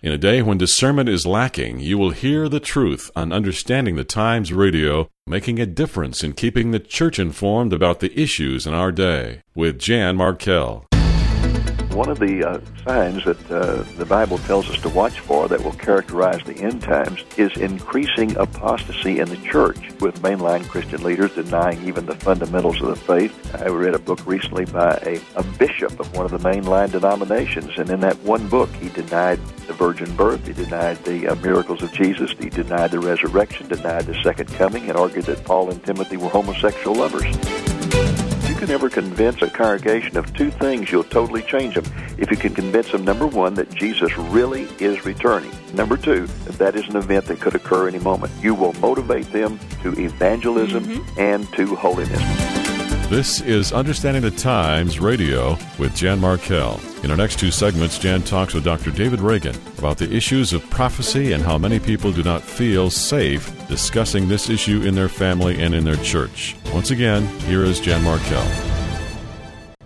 In a day when discernment is lacking, you will hear the truth on Understanding the Times Radio, making a difference in keeping the church informed about the issues in our day. With Jan Markell one of the uh, signs that uh, the Bible tells us to watch for that will characterize the end times is increasing apostasy in the church, with mainline Christian leaders denying even the fundamentals of the faith. I read a book recently by a, a bishop of one of the mainline denominations, and in that one book, he denied the virgin birth, he denied the uh, miracles of Jesus, he denied the resurrection, denied the second coming, and argued that Paul and Timothy were homosexual lovers can ever convince a congregation of two things, you'll totally change them. If you can convince them, number one, that Jesus really is returning. Number two, that that is an event that could occur any moment. You will motivate them to evangelism mm-hmm. and to holiness. This is Understanding the Times Radio with Jan Markell. In our next two segments, Jan talks with Dr. David Reagan about the issues of prophecy and how many people do not feel safe discussing this issue in their family and in their church. Once again, here is Jan Markell.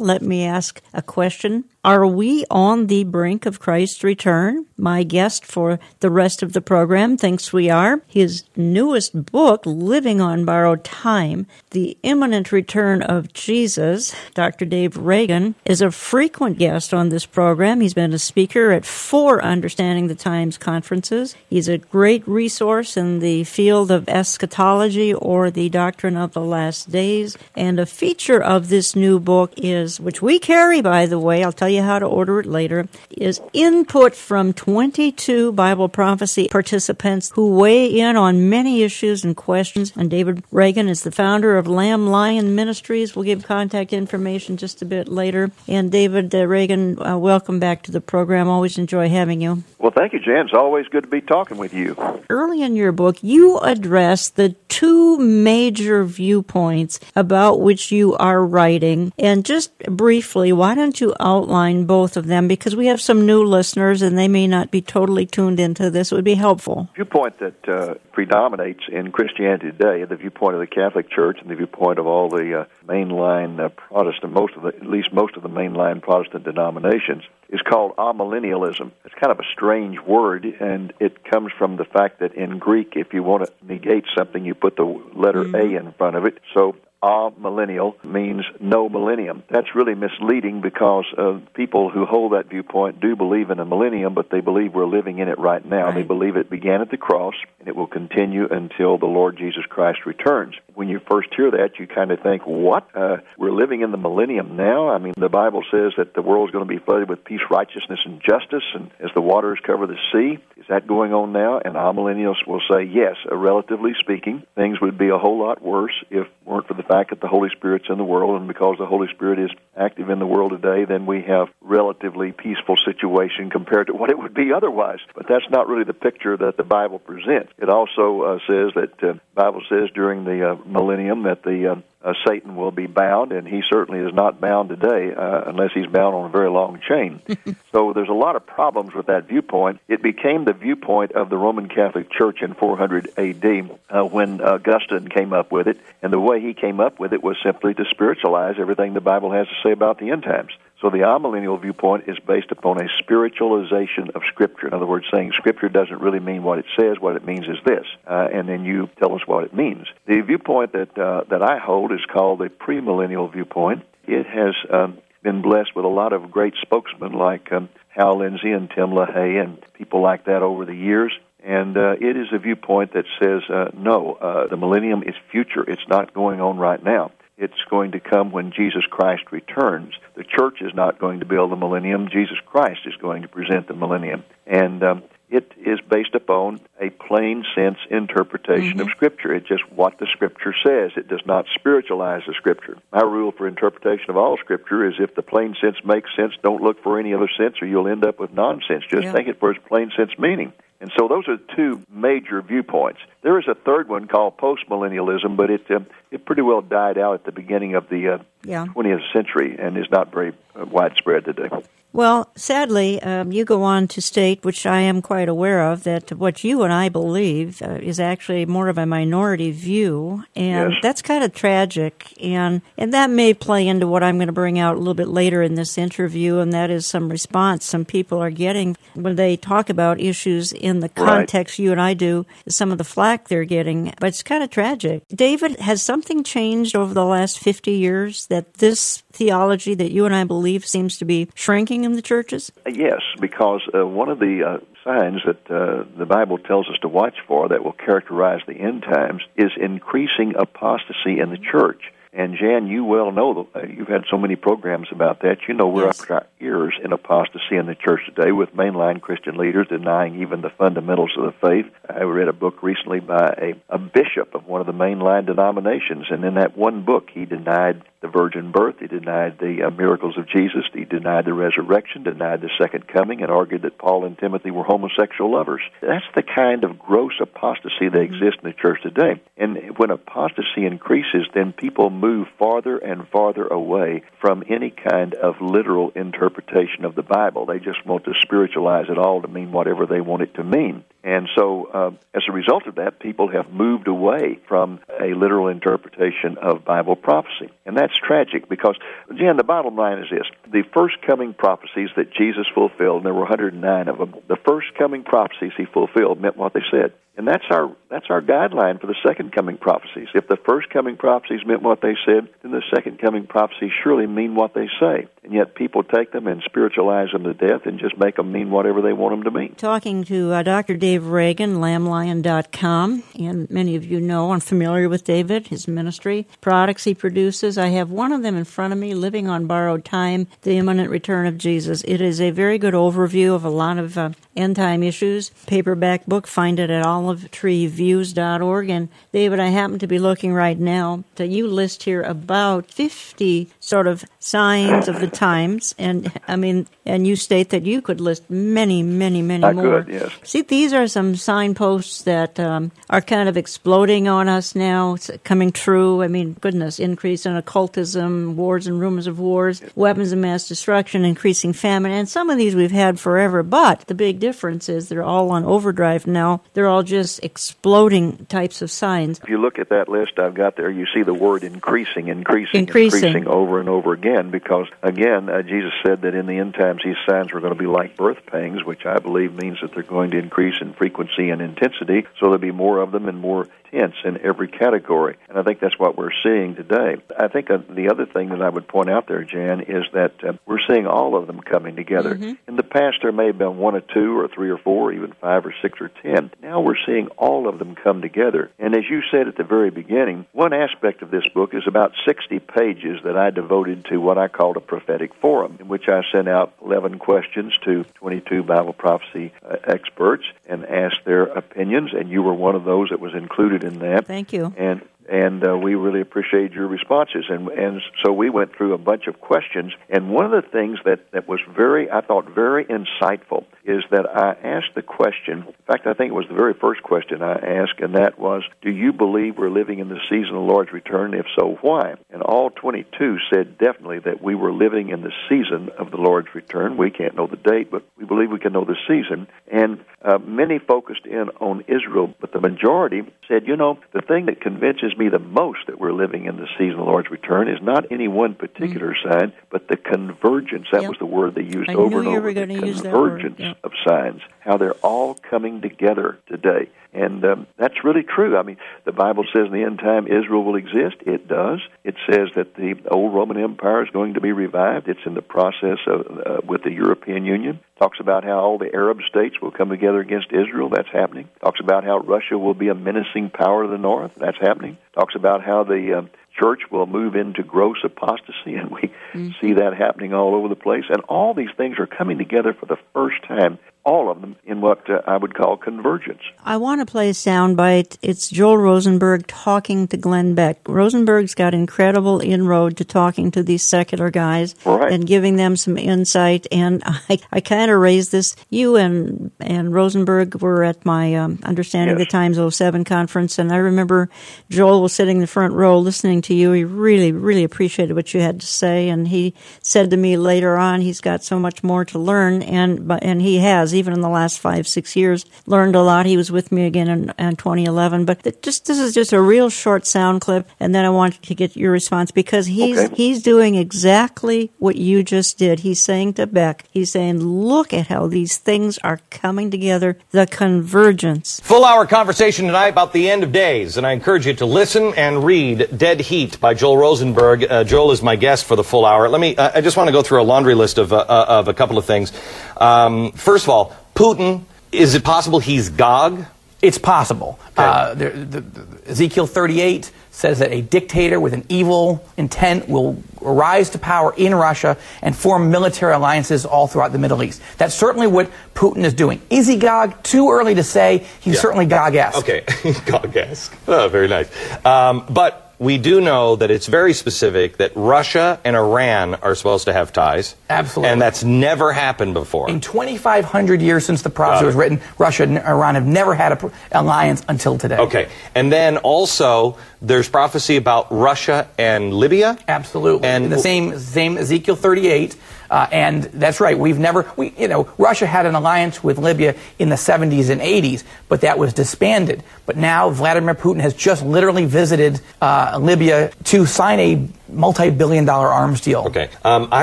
Let me ask a question are we on the brink of Christ's return? My guest for the rest of the program thinks we are. His newest book, Living on Borrowed Time, The Imminent Return of Jesus, Dr. Dave Reagan, is a frequent guest on this program. He's been a speaker at four Understanding the Times conferences. He's a great resource in the field of eschatology or the doctrine of the last days. And a feature of this new book is, which we carry, by the way, I'll tell you you how to order it later, is input from 22 Bible prophecy participants who weigh in on many issues and questions. And David Reagan is the founder of Lamb Lion Ministries. We'll give contact information just a bit later. And David uh, Reagan, uh, welcome back to the program. Always enjoy having you. Well, thank you, Jan. It's always good to be talking with you. Early in your book, you address the two major viewpoints about which you are writing. And just briefly, why don't you outline both of them because we have some new listeners and they may not be totally tuned into this. It would be helpful. The viewpoint that uh, predominates in Christianity today, the viewpoint of the Catholic Church and the viewpoint of all the uh, mainline uh, Protestant, most of the, at least most of the mainline Protestant denominations, is called amillennialism. It's kind of a strange word, and it comes from the fact that in Greek, if you want to negate something, you put the letter mm-hmm. A in front of it. So a millennial means no millennium. That's really misleading because uh, people who hold that viewpoint do believe in a millennium, but they believe we're living in it right now. Right. They believe it began at the cross and it will continue until the Lord Jesus Christ returns. When you first hear that, you kind of think, what? Uh, we're living in the millennium now? I mean, the Bible says that the world is going to be flooded with peace, righteousness, and justice, and as the waters cover the sea. Is that going on now? And amillennials will say, yes, uh, relatively speaking, things would be a whole lot worse if weren't for the fact that the Holy Spirit's in the world, and because the Holy Spirit is active in the world today, then we have relatively peaceful situation compared to what it would be otherwise. But that's not really the picture that the Bible presents. It also uh, says that uh, Bible says during the uh, millennium that the uh, Satan will be bound, and he certainly is not bound today uh, unless he's bound on a very long chain. so there's a lot of problems with that viewpoint. It became the viewpoint of the Roman Catholic Church in 400 A.D. Uh, when Augustine came up with it, and the way he came up with it was simply to spiritualize everything the Bible has to say about the end times. So the amillennial viewpoint is based upon a spiritualization of Scripture. In other words, saying Scripture doesn't really mean what it says. What it means is this, uh, and then you tell us what it means. The viewpoint that uh, that I hold is called the premillennial viewpoint. It has um, been blessed with a lot of great spokesmen like um, Hal Lindsey and Tim LaHaye and people like that over the years. And uh, it is a viewpoint that says, uh, no, uh, the millennium is future. It's not going on right now. It's going to come when Jesus Christ returns. The church is not going to build the millennium. Jesus Christ is going to present the millennium. And um, it is based upon a plain sense interpretation mm-hmm. of Scripture. It's just what the Scripture says. It does not spiritualize the Scripture. My rule for interpretation of all Scripture is if the plain sense makes sense, don't look for any other sense or you'll end up with nonsense. Just yeah. take it for its plain sense meaning. And so those are two major viewpoints. There is a third one called postmillennialism, but it uh, it pretty well died out at the beginning of the uh, yeah. 20th century and is not very uh, widespread today. Well, sadly, um, you go on to state, which I am quite aware of, that what you and I believe uh, is actually more of a minority view, and Yes. that's kind of tragic. And and that may play into what I'm going to bring out a little bit later in this interview, and that is some response some people are getting when they talk about issues in the Right. context you and I do. Some of the flack they're getting, but it's kind of tragic. David, has something changed over the last 50 years that this theology that you and I believe seems to be shrinking in the churches? Yes, because uh, one of the uh, signs that uh, the Bible tells us to watch for that will characterize the end times is increasing apostasy in the church. And Jan, you well know uh, you've had so many programs about that. You know we're Yes. up to our ears in apostasy in the church today, with mainline Christian leaders denying even the fundamentals of the faith. I read a book recently by a, a bishop of one of the mainline denominations, and in that one book, he denied the virgin birth, he denied the uh, miracles of Jesus, he denied the resurrection, denied the second coming, and argued that Paul and Timothy were homosexual lovers. That's the kind of gross apostasy that exists in the church today. And when apostasy increases, then people move farther and farther away from any kind of literal interpretation of the Bible. They just want to spiritualize it all to mean whatever they want it to mean. And so, uh, as a result of that, people have moved away from a literal interpretation of Bible prophecy. And that's tragic because, Jan, the bottom line is this the first coming prophecies that Jesus fulfilled, and there were 109 of them, the first coming prophecies he fulfilled meant what they said. And that's our that's our guideline for the second coming prophecies. If the first coming prophecies meant what they said, then the second coming prophecies surely mean what they say. And yet people take them and spiritualize them to death and just make them mean whatever they want them to mean. Talking to uh, Dr. Dave Reagan, lamblion.com, and many of you know I'm familiar with David, his ministry, products he produces. I have one of them in front of me, Living on Borrowed Time, The Imminent Return of Jesus. It is a very good overview of a lot of uh, end time issues. Paperback book, find it at olivetreeviews.org. And David, I happen to be looking right now that you list here about 50 sort of signs of the times. And I mean, and you state that you could list many, many, many I more. could, yes. See, these are some signposts that um, are kind of exploding on us now. It's coming true. I mean, goodness, increase in occultism, wars and rumors of wars, weapons of mass destruction, increasing famine, and some of these we've had forever. But the big difference is they're all on overdrive now. They're all just exploding types of signs. If you look at that list I've got there, you see the word increasing, increasing, Increasing. increasing over and over again. Because again, uh, Jesus said that in the end times these signs were going to be like birth pangs, which I believe means that they're going to increase in frequency and intensity. So there'll be more of them and more intense in every category. And I think that's what we're seeing today. I think uh, the other thing that I would point out there, Jan, is that uh, we're seeing all of them coming together. In the past, there may have been one or two or three or four, even five or six or ten. Now we're seeing all of them come together. And as you said at the very beginning, one aspect of this book is about 60 pages that I devoted to what I called a prophetic forum, in which I sent out 11 questions to 22 Bible prophecy uh, experts and asked their opinions, and you were one of those that was included in that Thank you. and and uh, we really appreciate your responses. And and so we went through a bunch of questions. And one of the things that that was very, I thought, very insightful is that I asked the question. In fact, I think it was the very first question I asked, and that was, "Do you believe we're living in the season of the Lord's return? If so, why?" And all 22 said definitely that we were living in the season of the Lord's return. We can't know the date, but we believe we can know the season. And uh, many focused in on Israel, but the majority said, you know, the thing that convinces me the most that we're living in the season of the Lord's return is not any one particular sign, but the convergence. That Yep. was the word they used I over and over. the gonna use that word, convergence yep. of signs, how they're all coming together today. And um, that's really true. I mean, the Bible says in the end time Israel will exist. It does. It says that the old Roman Empire is going to be revived. It's in the process of, uh, with the European Union. Talks about how all the Arab states will come together against Israel. That's happening. Talks about how Russia will be a menacing power to the north. That's happening. Talks about how the um, church will move into gross apostasy, and we see that happening all over the place. And all these things are coming together for the first time all of them in what uh, I would call convergence. I want to play a soundbite. It's Joel Rosenberg talking to Glenn Beck. Rosenberg's got incredible inroad to talking to these secular guys right. and giving them some insight. And I, I kind of raised this. You and and Rosenberg were at my um, Understanding yes. the Times 07 conference, and I remember Joel was sitting in the front row listening to you. He really, really appreciated what you had to say, and he said to me later on, he's got so much more to learn, and and he has even in the last five, six years, learned a lot. He was with me again in, in 2011. But just this is just a real short sound clip, and then I want to get your response because he's okay. he's doing exactly what you just did. He's saying to Beck, he's saying, look at how these things are coming together, the convergence. Full hour conversation tonight about the end of days, and I encourage you to listen and read Dead Heat by Joel Rosenberg. Uh, Joel is my guest for the full hour. Let me. Uh, I just want to go through a laundry list of uh, uh of a couple of things. Um, first of all, Putin, is it possible he's Gog? It's possible. Okay. Uh, the, the, the Ezekiel 38 says that a dictator with an evil intent will rise to power in Russia and form military alliances all throughout the Middle East. That's certainly what Putin is doing. Is he Gog? Too early to say. He's yeah. certainly Gog-esque. Okay, Gog-esque. Oh, very nice. Um, but we do know that it's very specific that Russia and Iran are supposed to have ties. Absolutely. And that's never happened before. In 2,500 years since the prophecy was written, Russia and Iran have never had an alliance until today. Okay. And then also, there's prophecy about Russia and Libya. Absolutely. And In the same, same Ezekiel 38. Uh, and that's right. We've never, we, you know, Russia had an alliance with Libya in the 70s and 80s, but that was disbanded. But now Vladimir Putin has just literally visited uh, Libya to sign a multi-billion dollar arms deal. Okay. Um, I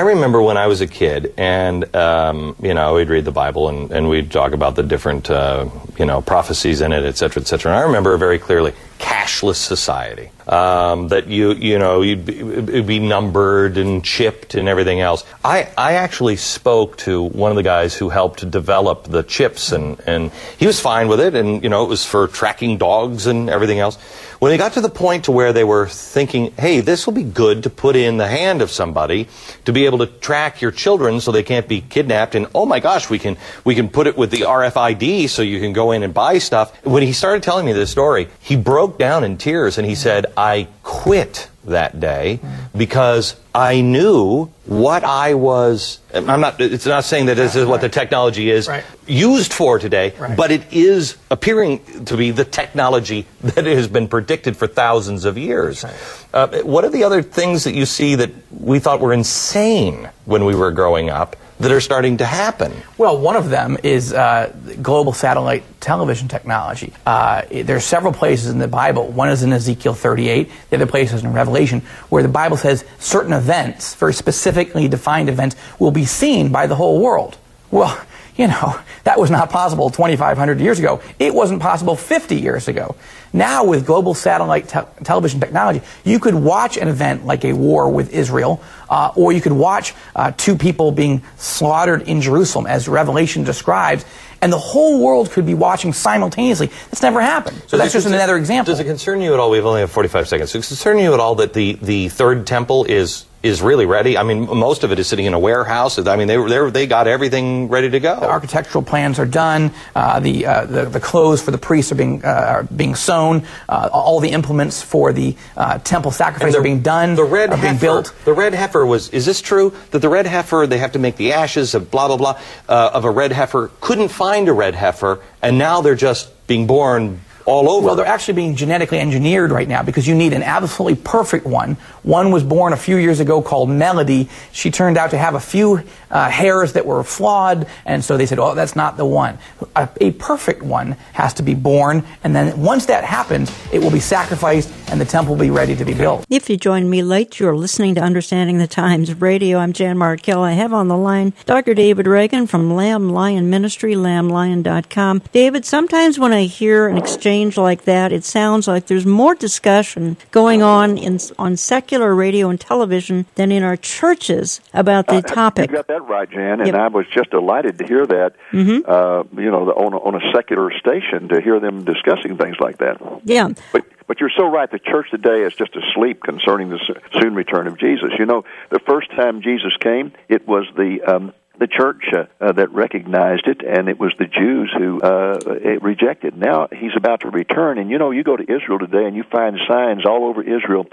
remember when I was a kid, and um, you know, we'd read the Bible and, and we'd talk about the different, uh, you know, prophecies in it, et cetera, et cetera. And I remember very clearly cashless society. Um, that you you know you'd be, it'd be numbered and chipped and everything else. I, I actually spoke to one of the guys who helped develop the chips and, and he was fine with it and you know it was for tracking dogs and everything else. When they got to the point to where they were thinking, hey, this will be good to put in the hand of somebody to be able to track your children so they can't be kidnapped, and oh my gosh, we can we can put it with the RFID so you can go in and buy stuff. When he started telling me this story, he broke down in tears and he said, I quit that day because I knew what I was. I'm not. It's not saying that this is what the technology is right. used for today, right. but it is appearing to be the technology that has been predicted for thousands of years. Right. Uh, what are the other things that you see that we thought were insane when we were growing up? That are starting to happen? Well, one of them is uh, global satellite television technology. Uh, there are several places in the Bible. One is in Ezekiel 38. The other place is in Revelation, where the Bible says certain events, very specifically defined events, will be seen by the whole world. Well, you know, that was not possible 2,500 years ago. It wasn't possible 50 years ago. Now, with global satellite te- television technology, you could watch an event like a war with Israel, uh, or you could watch uh, two people being slaughtered in Jerusalem, as Revelation describes, and the whole world could be watching simultaneously. That's never happened. So that's just another example. Does it concern you at all? We've only have 45 seconds. Does it concern you at all that the, the third temple is is really ready. I mean, most of it is sitting in a warehouse. I mean, they they they got everything ready to go. The architectural plans are done. Uh, the, uh, the, the clothes for the priests are being uh, are being sewn. Uh, all the implements for the uh, temple sacrifice the, are being done. The red heifer, being built. The red heifer was. Is this true that the red heifer they have to make the ashes of blah blah blah uh, of a red heifer? Couldn't find a red heifer, and now they're just being born all over. Well, they're actually being genetically engineered right now because you need an absolutely perfect one. One was born a few years ago called Melody. She turned out to have a few uh, hairs that were flawed, and so they said, oh, that's not the one. A, a, perfect one has to be born, and then once that happens, it will be sacrificed and the temple will be ready to be built. If you joined me late, you're listening to Understanding the Times Radio. I'm Jan Markell. I have on the line Dr. David Reagan from Lamb Lion Ministry, lamblion.com. David, sometimes when I hear an exchange like that, it sounds like there's more discussion going on in, on secular radio and television than in our churches about the uh, topic. You got that right, Jan, and yep. I was just delighted to hear that. Mm-hmm. Uh, you know, on a, on a secular station to hear them discussing things like that. Yeah, but but you're so right. The church today is just asleep concerning the soon return of Jesus. You know, the first time Jesus came, it was the um, the church uh, uh, that recognized it, and it was the Jews who uh, it rejected. Now he's about to return, and you know, you go to Israel today and you find signs all over Israel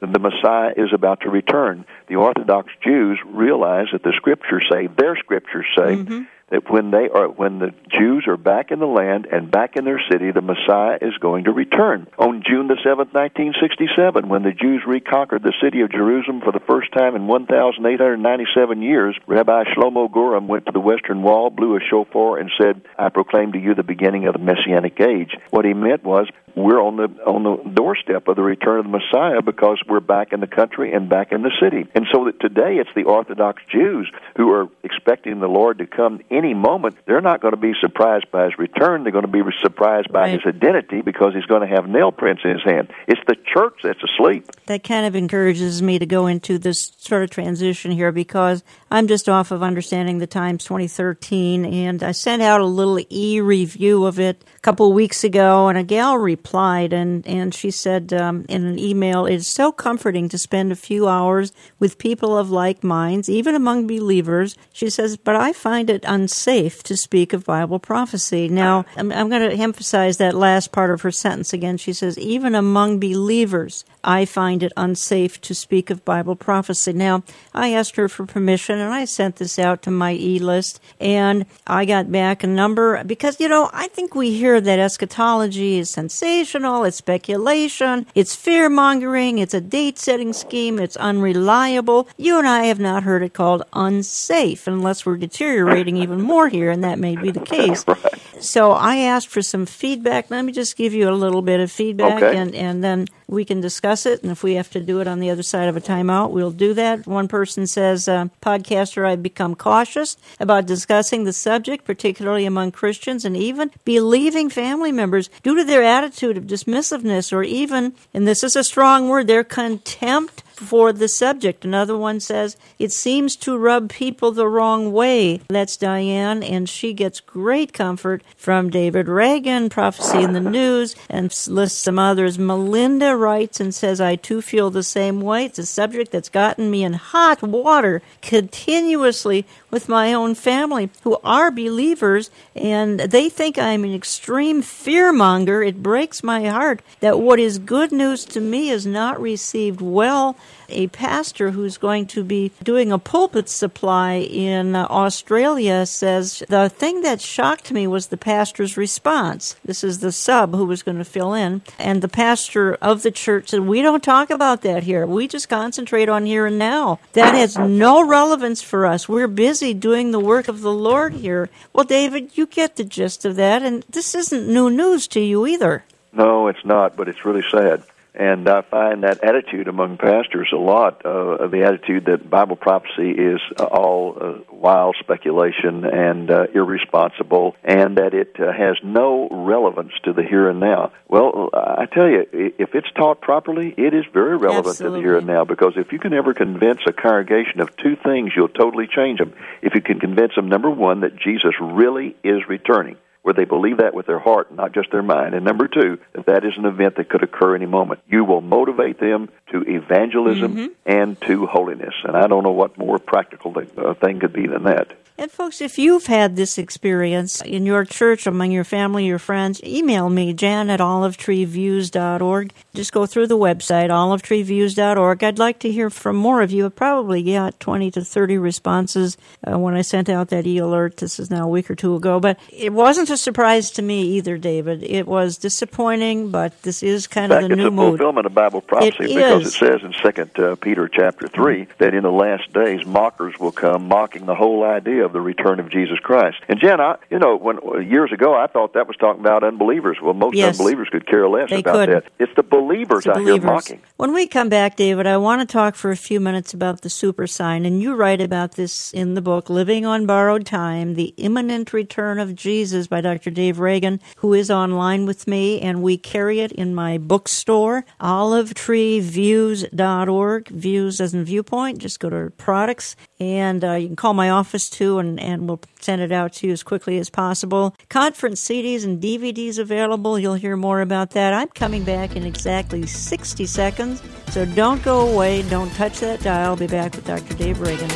that the Messiah is about to return. The Orthodox Jews realize that the Scriptures say, their Scriptures say, mm-hmm that when they are when the Jews are back in the land and back in their city, the Messiah is going to return. On June the seventh, nineteen sixty-seven, when the Jews reconquered the city of Jerusalem for the first time in one thousand eight hundred ninety-seven years, Rabbi Shlomo Goren went to the Western Wall, blew a shofar, and said, "I proclaim to you the beginning of the Messianic age." What he meant was we're on the on the doorstep of the return of the Messiah because we're back in the country and back in the city. And so that today it's the Orthodox Jews who are expecting the Lord to come any moment. They're not going to be surprised by his return. They're going to be surprised by right. his identity because he's going to have nail prints in his hand. It's the church that's asleep. That kind of encourages me to go into this sort of transition here because I'm just off of understanding the Times 2013 and I sent out a little e-review of it a couple of weeks ago and a gal replied, and, and she said um, in an email, It is so comforting to spend a few hours with people of like minds, even among believers. She says, But I find it unsafe to speak of Bible prophecy. Now, I'm, I'm going to emphasize that last part of her sentence again. She says, Even among believers, I find it unsafe to speak of Bible prophecy. Now, I asked her for permission and I sent this out to my e list, and I got back a number because, you know, I think we hear that eschatology is sensational it's speculation, it's fear mongering, it's a date setting scheme, it's unreliable. You and I have not heard it called unsafe unless we're deteriorating even more here, and that may be the case. So I asked for some feedback. Let me just give you a little bit of feedback okay. and, and then we can discuss it. And if we have to do it on the other side of a timeout, we'll do that. One person says, uh, Podcaster, I've become cautious about discussing the subject, particularly among Christians and even believing family members, due to their attitude of dismissiveness or even, and this is a strong word, their contempt for the subject. Another one says, It seems to rub people the wrong way. That's Diane, and she gets great comfort from David Reagan, Prophecy in the News, and lists some others. Melinda writes and says, I too feel the same way. It's a subject that's gotten me in hot water continuously with my own family who are believers, and they think I'm an extreme fearmonger. It breaks my heart that what is good news to me is not received well a pastor who's going to be doing a pulpit supply in Australia says the thing that shocked me was the pastor's response. This is the sub who was going to fill in. And the pastor of the church said, We don't talk about that here. We just concentrate on here and now. That has no relevance for us. We're busy doing the work of the Lord here. Well, David, you get the gist of that. And this isn't new news to you either. No, it's not, but it's really sad. And I find that attitude among pastors a lot, uh, the attitude that Bible prophecy is uh, all uh, wild speculation and uh, irresponsible, and that it uh, has no relevance to the here and now. Well, I tell you, if it's taught properly, it is very relevant Absolutely. to the here and now, because if you can ever convince a congregation of two things, you'll totally change them. If you can convince them, number one, that Jesus really is returning where they believe that with their heart, not just their mind. And number two, that that is an event that could occur any moment. You will motivate them to evangelism mm-hmm. and to holiness. And I don't know what more practical thing could be than that. And folks, if you've had this experience in your church, among your family, your friends, email me, jan at olivetreeviews.org. Just go through the website, olivetreeviews.org. I'd like to hear from more of you. I probably got 20 to 30 responses uh, when I sent out that e-alert. This is now a week or two ago. But it wasn't a surprise to me either, David. It was disappointing, but this is kind fact, of the new mood. It's a fulfillment of Bible prophecy it because is. it says in Second uh, Peter chapter 3 that in the last days mockers will come mocking the whole idea of the return of Jesus Christ. And Jan, I, you know, when years ago I thought that was talking about unbelievers. Well, most yes, unbelievers could care less about could. that. It's the believers it's the out believers. here mocking. When we come back, David, I want to talk for a few minutes about the super sign, and you write about this in the book "Living on Borrowed Time: The Imminent Return of Jesus" by Dr. Dave Reagan, who is online with me, and we carry it in my bookstore, olivetreeviews.org. Views as in viewpoint. Just go to products, and uh, you can call my office too, and, and we'll send it out to you as quickly as possible. Conference CDs and DVDs available. You'll hear more about that. I'm coming back in exactly 60 seconds, so don't go away. Don't touch that dial. I'll be back with Dr. Dave Reagan.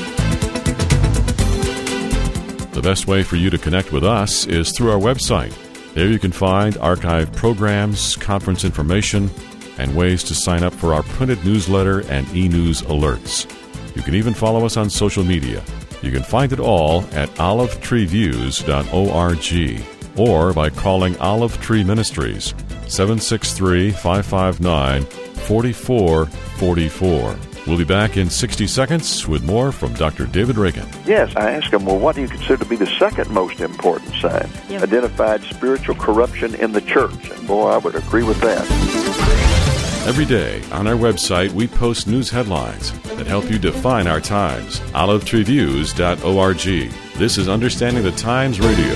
The best way for you to connect with us is through our website. There you can find archived programs, conference information, and ways to sign up for our printed newsletter and e news alerts. You can even follow us on social media. You can find it all at olivetreeviews.org or by calling Olive Tree Ministries 763 559 4444. We'll be back in 60 seconds with more from Dr. David Reagan. Yes, I asked him, well, what do you consider to be the second most important sign? Yep. Identified spiritual corruption in the church. And boy, I would agree with that. Every day on our website, we post news headlines that help you define our times. OliveTreeViews.org. This is Understanding the Times Radio.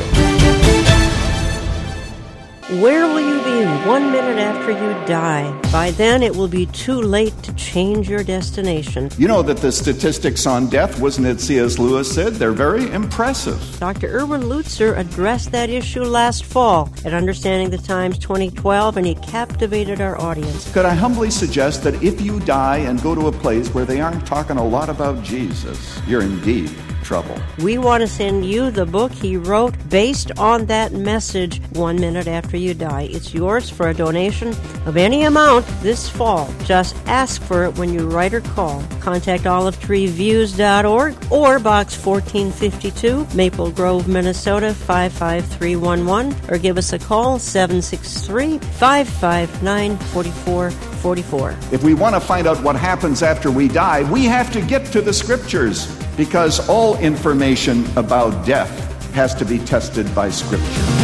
Where will you be one minute after you die? By then, it will be too late to change your destination. You know that the statistics on death, wasn't it C.S. Lewis said? They're very impressive. Dr. Erwin Lutzer addressed that issue last fall at Understanding the Times 2012, and he captivated our audience. Could I humbly suggest that if you die and go to a place where they aren't talking a lot about Jesus, you're indeed trouble. We want to send you the book he wrote based on that message, One Minute After You Die. It's yours for a donation of any amount this fall. Just ask for it when you write or call. Contact olivetreeviews.org or Box 1452, Maple Grove, Minnesota 55311, or give us a call 763 559 4444. If we want to find out what happens after we die, we have to get to the scriptures because all information about death has to be tested by scripture.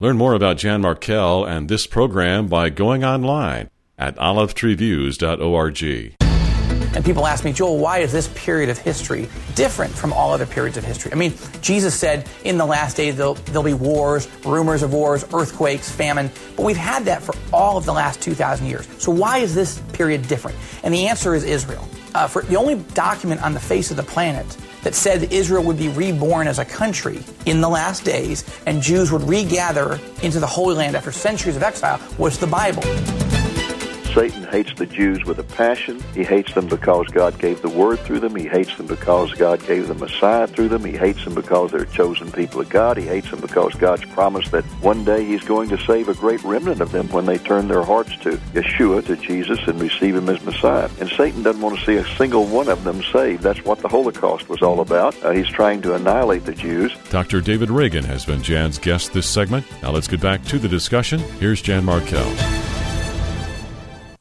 Learn more about Jan Markell and this program by going online at olivetreeviews.org. And people ask me, Joel, why is this period of history different from all other periods of history? I mean, Jesus said in the last days there'll, there'll, be wars, rumors of wars, earthquakes, famine, but we've had that for all of the last 2,000 years. So why is this period different? And the answer is Israel. Uh, for the only document on the face of the planet that said Israel would be reborn as a country in the last days and Jews would regather into the Holy Land after centuries of exile was the Bible. Satan hates the Jews with a passion. He hates them because God gave the word through them. He hates them because God gave the Messiah through them. He hates them because they're chosen people of God. He hates them because God's promised that one day He's going to save a great remnant of them when they turn their hearts to Yeshua, to Jesus, and receive Him as Messiah. And Satan doesn't want to see a single one of them saved. That's what the Holocaust was all about. Uh, he's trying to annihilate the Jews. Dr. David Reagan has been Jan's guest this segment. Now let's get back to the discussion. Here's Jan Markell.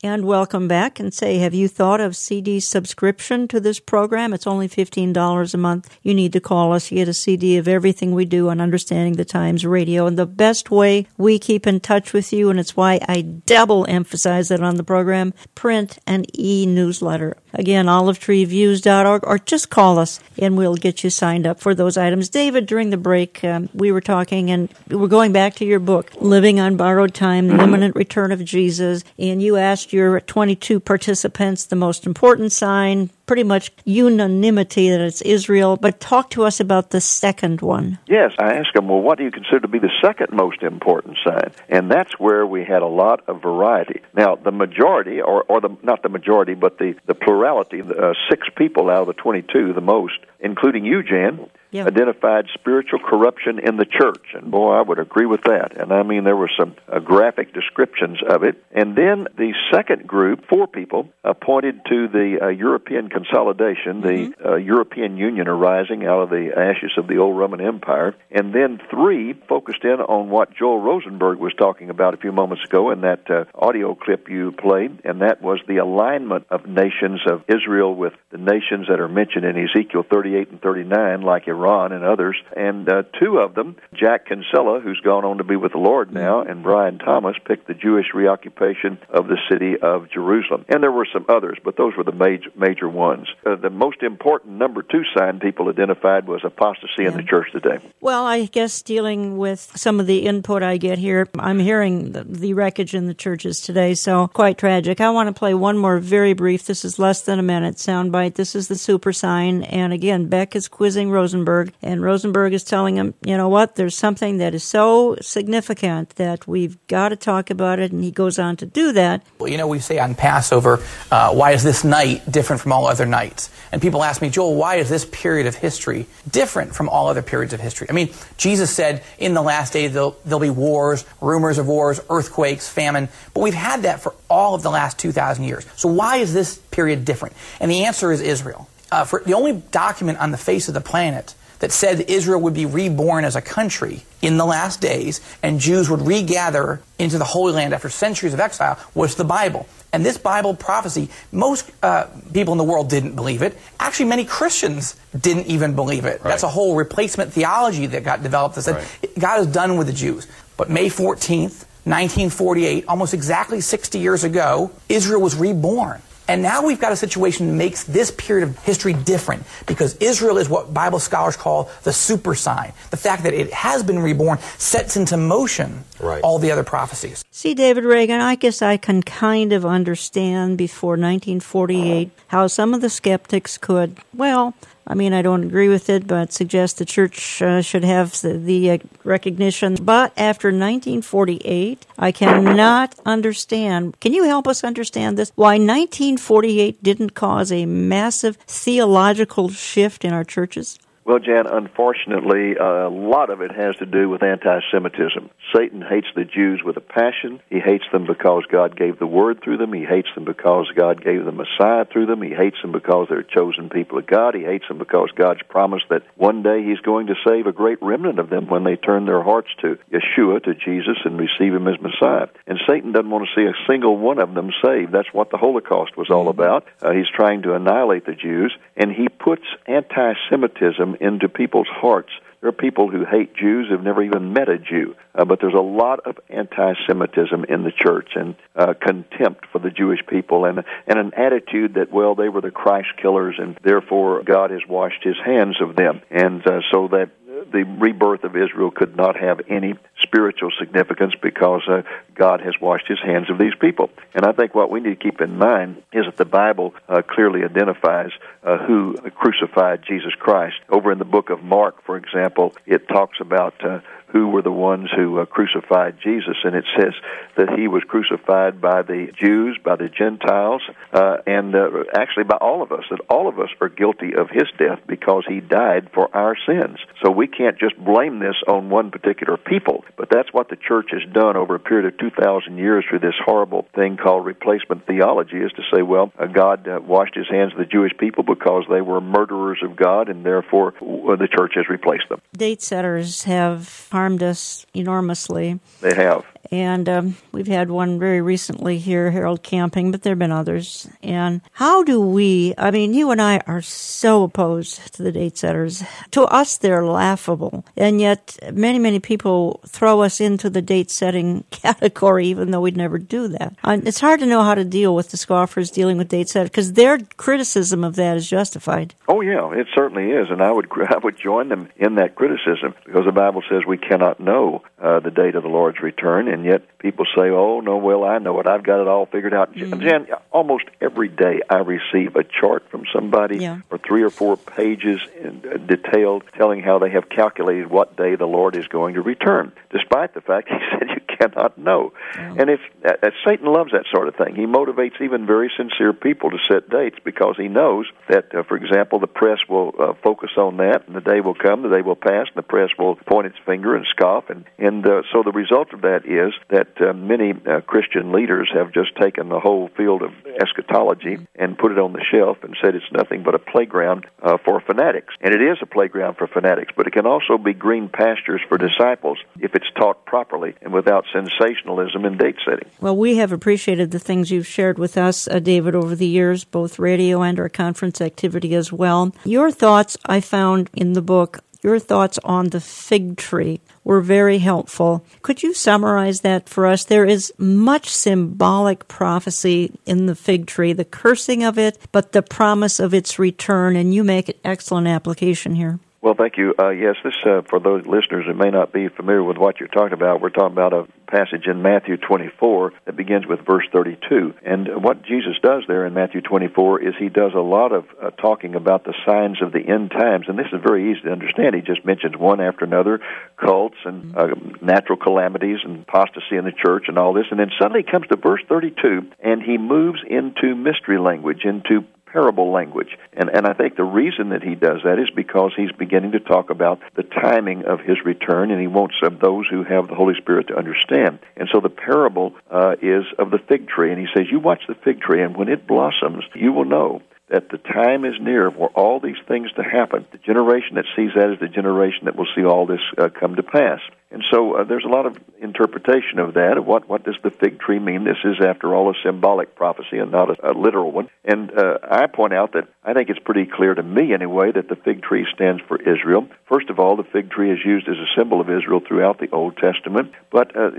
And welcome back and say, have you thought of CD subscription to this program? It's only $15 a month. You need to call us. You get a CD of everything we do on Understanding the Times Radio. And the best way we keep in touch with you, and it's why I double emphasize it on the program, print and e-newsletter. Again, olivetreeviews.org or just call us and we'll get you signed up for those items. David, during the break, um, we were talking and we're going back to your book, Living on Borrowed Time, The Imminent Return of Jesus. And you asked your 22 participants the most important sign, pretty much unanimity that it's Israel. But talk to us about the second one. Yes, I asked them, well, what do you consider to be the second most important sign? And that's where we had a lot of variety. Now, the majority, or, or the not the majority, but the, the plurality, uh, six people out of the 22, the most, including you, Jan, identified spiritual corruption in the church. And boy, I would agree with that. And I mean, there were some uh, graphic descriptions of it. And then the second group, four people, uh, pointed to the uh, European consolidation, the uh, European Union arising out of the ashes of the old Roman Empire. And then three focused in on what Joel Rosenberg was talking about a few moments ago in that uh, audio clip you played, and that was the alignment of nations of Israel with the nations that are mentioned in Ezekiel 38 and 39, like Iran and others. And uh, two of them, Jack Kinsella, who's gone on to be with the Lord now, and Brian Thomas, picked the Jewish reoccupation of the city of Jerusalem. And there were some others, but those were the major major ones. Uh, the most important number two sign people identified was apostasy in the church today. Well, I guess dealing with some of the input I get here, I'm hearing the, the wreckage in the churches today, so quite tragic. I want to play one more very brief, this is less than a minute soundbite. This is the super sign, and again, Beck is quizzing Rosenberg, and Rosenberg is telling him, you know what, there's something that is so significant that we've got to talk about it, and he goes on to do that. Well, you know, we say on Passover, uh, why is this night different from all other nights. And people ask me, Joel, why is this period of history different from all other periods of history? I mean, Jesus said in the last days there'll, there'll be wars, rumors of wars, earthquakes, famine, but we've had that for all of the last 2,000 years. So why is this period different? And the answer is Israel. Uh, for the only document on the face of the planet that said Israel would be reborn as a country in the last days and Jews would regather into the Holy Land after centuries of exile was the Bible. And this Bible prophecy, most uh, people in the world didn't believe it. Actually, many Christians didn't even believe it. Right. That's a whole replacement theology that got developed that said right. God is done with the Jews. But May 14th, 1948, almost exactly 60 years ago, Israel was reborn. And now we've got a situation that makes this period of history different because Israel is what Bible scholars call the super sign. The fact that it has been reborn sets into motion right. all the other prophecies. See, David Reagan, I guess I can kind of understand before 1948 how some of the skeptics could, well, I mean, I don't agree with it, but suggest the church uh, should have the, the uh, recognition. But after 1948, I cannot understand. Can you help us understand this? Why 1948 didn't cause a massive theological shift in our churches? Well, Jan, unfortunately, a lot of it has to do with anti Semitism. Satan hates the Jews with a passion. He hates them because God gave the word through them. He hates them because God gave the Messiah through them. He hates them because they're chosen people of God. He hates them because God's promised that one day He's going to save a great remnant of them when they turn their hearts to Yeshua, to Jesus, and receive Him as Messiah. And Satan doesn't want to see a single one of them saved. That's what the Holocaust was all about. Uh, he's trying to annihilate the Jews, and he puts anti Semitism into people's hearts. There are people who hate Jews who've never even met a Jew, uh, but there's a lot of anti-Semitism in the church and uh, contempt for the Jewish people, and and an attitude that well they were the Christ killers, and therefore God has washed His hands of them, and uh, so that the rebirth of Israel could not have any spiritual significance because uh, God has washed his hands of these people. And I think what we need to keep in mind is that the Bible uh, clearly identifies uh, who crucified Jesus Christ. Over in the book of Mark, for example, it talks about uh, who were the ones who uh, crucified Jesus. And it says that he was crucified by the Jews, by the Gentiles, uh, and uh, actually by all of us, that all of us are guilty of his death because he died for our sins. So we can't just blame this on one particular people, but that's what the church has done over a period of 2,000 years through this horrible thing called replacement theology is to say, well, uh, God uh, washed his hands of the Jewish people because they were murderers of God, and therefore uh, the church has replaced them. Date setters have harmed us enormously. They have. And um, we've had one very recently here, Harold Camping, but there have been others. And how do we, I mean, you and I are so opposed to the date setters. To us, they're laughable. And yet, many, many people throw us into the date setting category, even though we'd never do that. And it's hard to know how to deal with the scoffers dealing with date setters because their criticism of that is justified. Oh, yeah, it certainly is. And I would, I would join them in that criticism because the Bible says we cannot know uh, the date of the Lord's return. And yet people say, "Oh no, well I know it. I've got it all figured out." Mm-hmm. Jan, almost every day I receive a chart from somebody, yeah. or three or four pages in, uh, detailed, telling how they have calculated what day the Lord is going to return. Despite the fact He said you cannot know, oh. and if uh, uh, Satan loves that sort of thing, he motivates even very sincere people to set dates because he knows that, uh, for example, the press will uh, focus on that, and the day will come, the day will pass, and the press will point its finger and scoff, and and uh, so the result of that is that uh, many uh, Christian leaders have just taken the whole field of eschatology and put it on the shelf and said it's nothing but a playground uh, for fanatics. And it is a playground for fanatics, but it can also be green pastures for disciples if it's taught properly and without sensationalism and date setting. Well, we have appreciated the things you've shared with us, uh, David, over the years, both radio and our conference activity as well. Your thoughts I found in the book your thoughts on the fig tree were very helpful. Could you summarize that for us? There is much symbolic prophecy in the fig tree, the cursing of it, but the promise of its return, and you make an excellent application here. Well, thank you. Uh, yes, this uh, for those listeners who may not be familiar with what you're talking about. We're talking about a passage in Matthew 24 that begins with verse 32. And what Jesus does there in Matthew 24 is he does a lot of uh, talking about the signs of the end times, and this is very easy to understand. He just mentions one after another, cults and uh, natural calamities and apostasy in the church and all this, and then suddenly he comes to verse 32 and he moves into mystery language, into parable language. And, and I think the reason that he does that is because he's beginning to talk about the timing of his return, and he wants of those who have the Holy Spirit to understand. And so the parable uh, is of the fig tree, and he says, You watch the fig tree, and when it blossoms, you will know that the time is near for all these things to happen. The generation that sees that is the generation that will see all this uh, come to pass. And so uh, there's a lot of interpretation of that. Of what what does the fig tree mean? This is, after all, a symbolic prophecy and not a, a literal one. And uh, I point out that I think it's pretty clear to me, anyway, that the fig tree stands for Israel. First of all, the fig tree is used as a symbol of Israel throughout the Old Testament. But uh,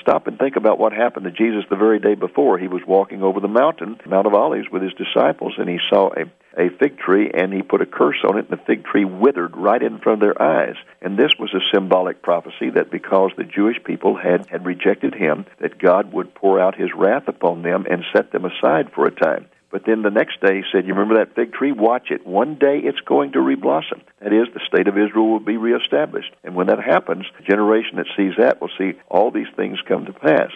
stop and think about what happened to Jesus the very day before. He was walking over the mountain, Mount of Olives, with his disciples, and he saw a a fig tree and he put a curse on it and the fig tree withered right in front of their eyes and this was a symbolic prophecy that because the jewish people had had rejected him that god would pour out his wrath upon them and set them aside for a time but then the next day he said, You remember that fig tree? Watch it. One day it's going to reblossom. That is, the state of Israel will be reestablished. And when that happens, the generation that sees that will see all these things come to pass.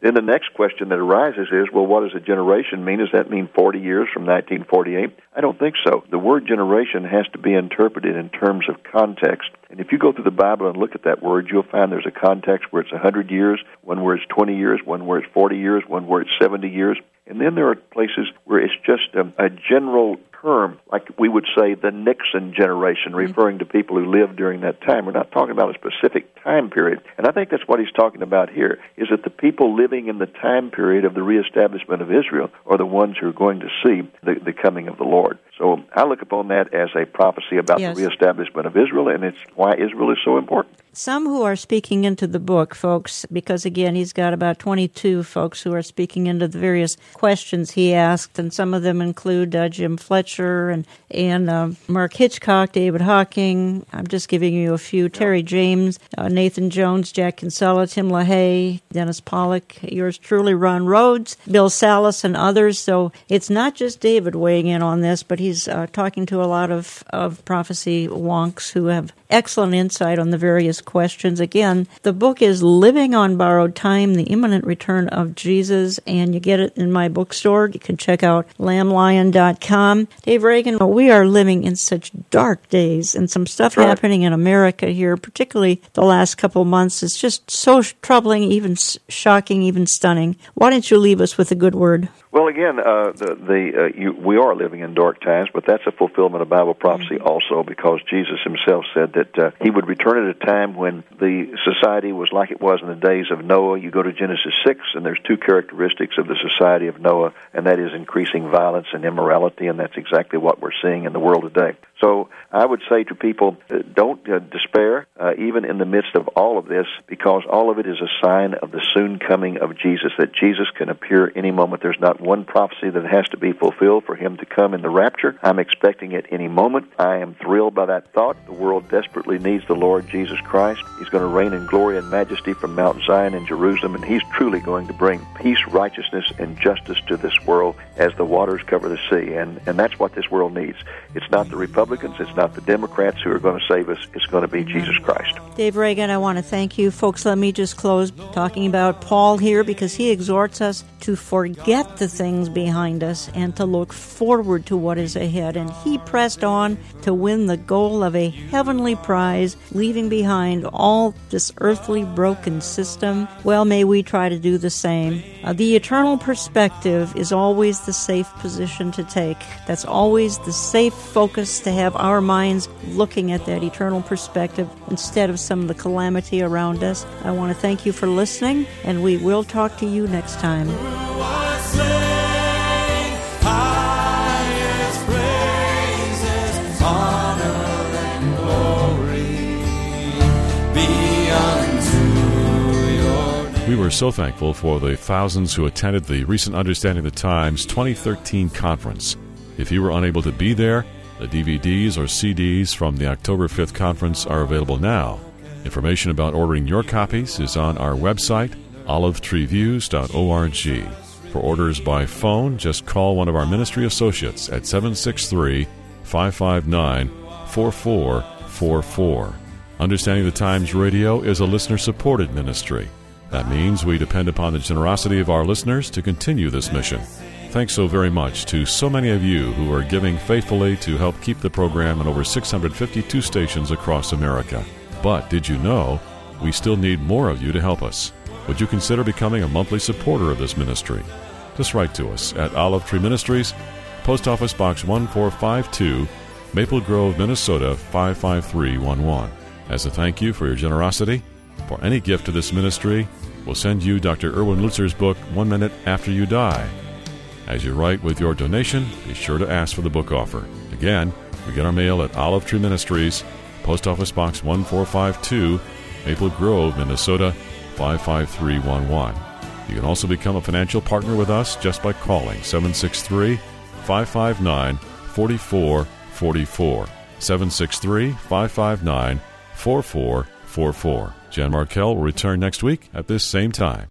Then the next question that arises is, well, what does a generation mean? Does that mean 40 years from 1948? I don't think so. The word generation has to be interpreted in terms of context. And if you go through the Bible and look at that word, you'll find there's a context where it's 100 years, one where it's 20 years, one where it's 40 years, one where it's 70 years. And then there are places where it's just a, a general term, like we would say the Nixon generation, mm-hmm. referring to people who lived during that time. We're not talking about a specific time period. And I think that's what he's talking about here, is that the people living in the time period of the reestablishment of Israel are the ones who are going to see the, the coming of the Lord. So I look upon that as a prophecy about yes. the reestablishment of Israel, and it's why Israel is so important. Some who are speaking into the book, folks, because again, he's got about 22 folks who are speaking into the various questions he asked, and some of them include uh, Jim Fletcher and, and uh, Mark Hitchcock, David Hocking. I'm just giving you a few Terry James, uh, Nathan Jones, Jack Kinsella, Tim LaHaye, Dennis Pollock, yours truly, Ron Rhodes, Bill Salus, and others. So it's not just David weighing in on this, but he's uh, talking to a lot of, of prophecy wonks who have excellent insight on the various questions. Again, the book is Living on Borrowed Time, The Imminent Return of Jesus, and you get it in my bookstore. You can check out lamblion.com. Dave Reagan, we are living in such dark days and some stuff right. happening in America here, particularly the last couple months, is just so troubling, even shocking, even stunning. Why don't you leave us with a good word? Well, again, uh, the, the uh, you, we are living in dark times, but that's a fulfillment of Bible prophecy mm-hmm. also, because Jesus Himself said that uh, He would return at a time when the society was like it was in the days of Noah. You go to Genesis six, and there's two characteristics of the society of Noah, and that is increasing violence and immorality, and that's exactly what we're seeing in the world today. So I would say to people, uh, don't uh, despair, uh, even in the midst of all of this, because all of it is a sign of the soon coming of Jesus, that Jesus can appear any moment. There's not one prophecy that has to be fulfilled for him to come in the rapture. I'm expecting it any moment. I am thrilled by that thought. The world desperately needs the Lord Jesus Christ. He's going to reign in glory and majesty from Mount Zion in Jerusalem, and he's truly going to bring peace, righteousness, and justice to this world as the waters cover the sea. And, and that's what this world needs. It's not the Republicans, it's not the Democrats who are going to save us, it's going to be Jesus Christ. Dave Reagan, I want to thank you. Folks, let me just close talking about Paul here because he exhorts us to forget the things behind us and to look forward to what is ahead. And he pressed on to win the goal of a heavenly prize, leaving behind all this earthly broken system. Well, may we try to do the same. Uh, the eternal perspective is always the safe position to take. That's always the safe focus to have our minds looking at that eternal perspective instead of some of the calamity around us. I want to thank you for listening, and we will talk to you next time. We were so thankful for the thousands who attended the recent Understanding the Times 2013 conference. If you were unable to be there, the DVDs or CDs from the October 5th conference are available now. Information about ordering your copies is on our website, olivetreeviews.org. For orders by phone, just call one of our ministry associates at 763 559 4444. Understanding the Times Radio is a listener supported ministry. That means we depend upon the generosity of our listeners to continue this mission. Thanks so very much to so many of you who are giving faithfully to help keep the program in over 652 stations across America. But did you know we still need more of you to help us? Would you consider becoming a monthly supporter of this ministry? Just write to us at Olive Tree Ministries, Post Office Box 1452, Maple Grove, Minnesota 55311. As a thank you for your generosity, for any gift to this ministry, we'll send you Dr. Erwin Lutzer's book, One Minute After You Die. As you write with your donation, be sure to ask for the book offer. Again, we get our mail at Olive Tree Ministries, Post Office Box 1452, Maple Grove, Minnesota 55311. You can also become a financial partner with us just by calling 763 559 4444. 763 559 4444. Jan Markell will return next week at this same time.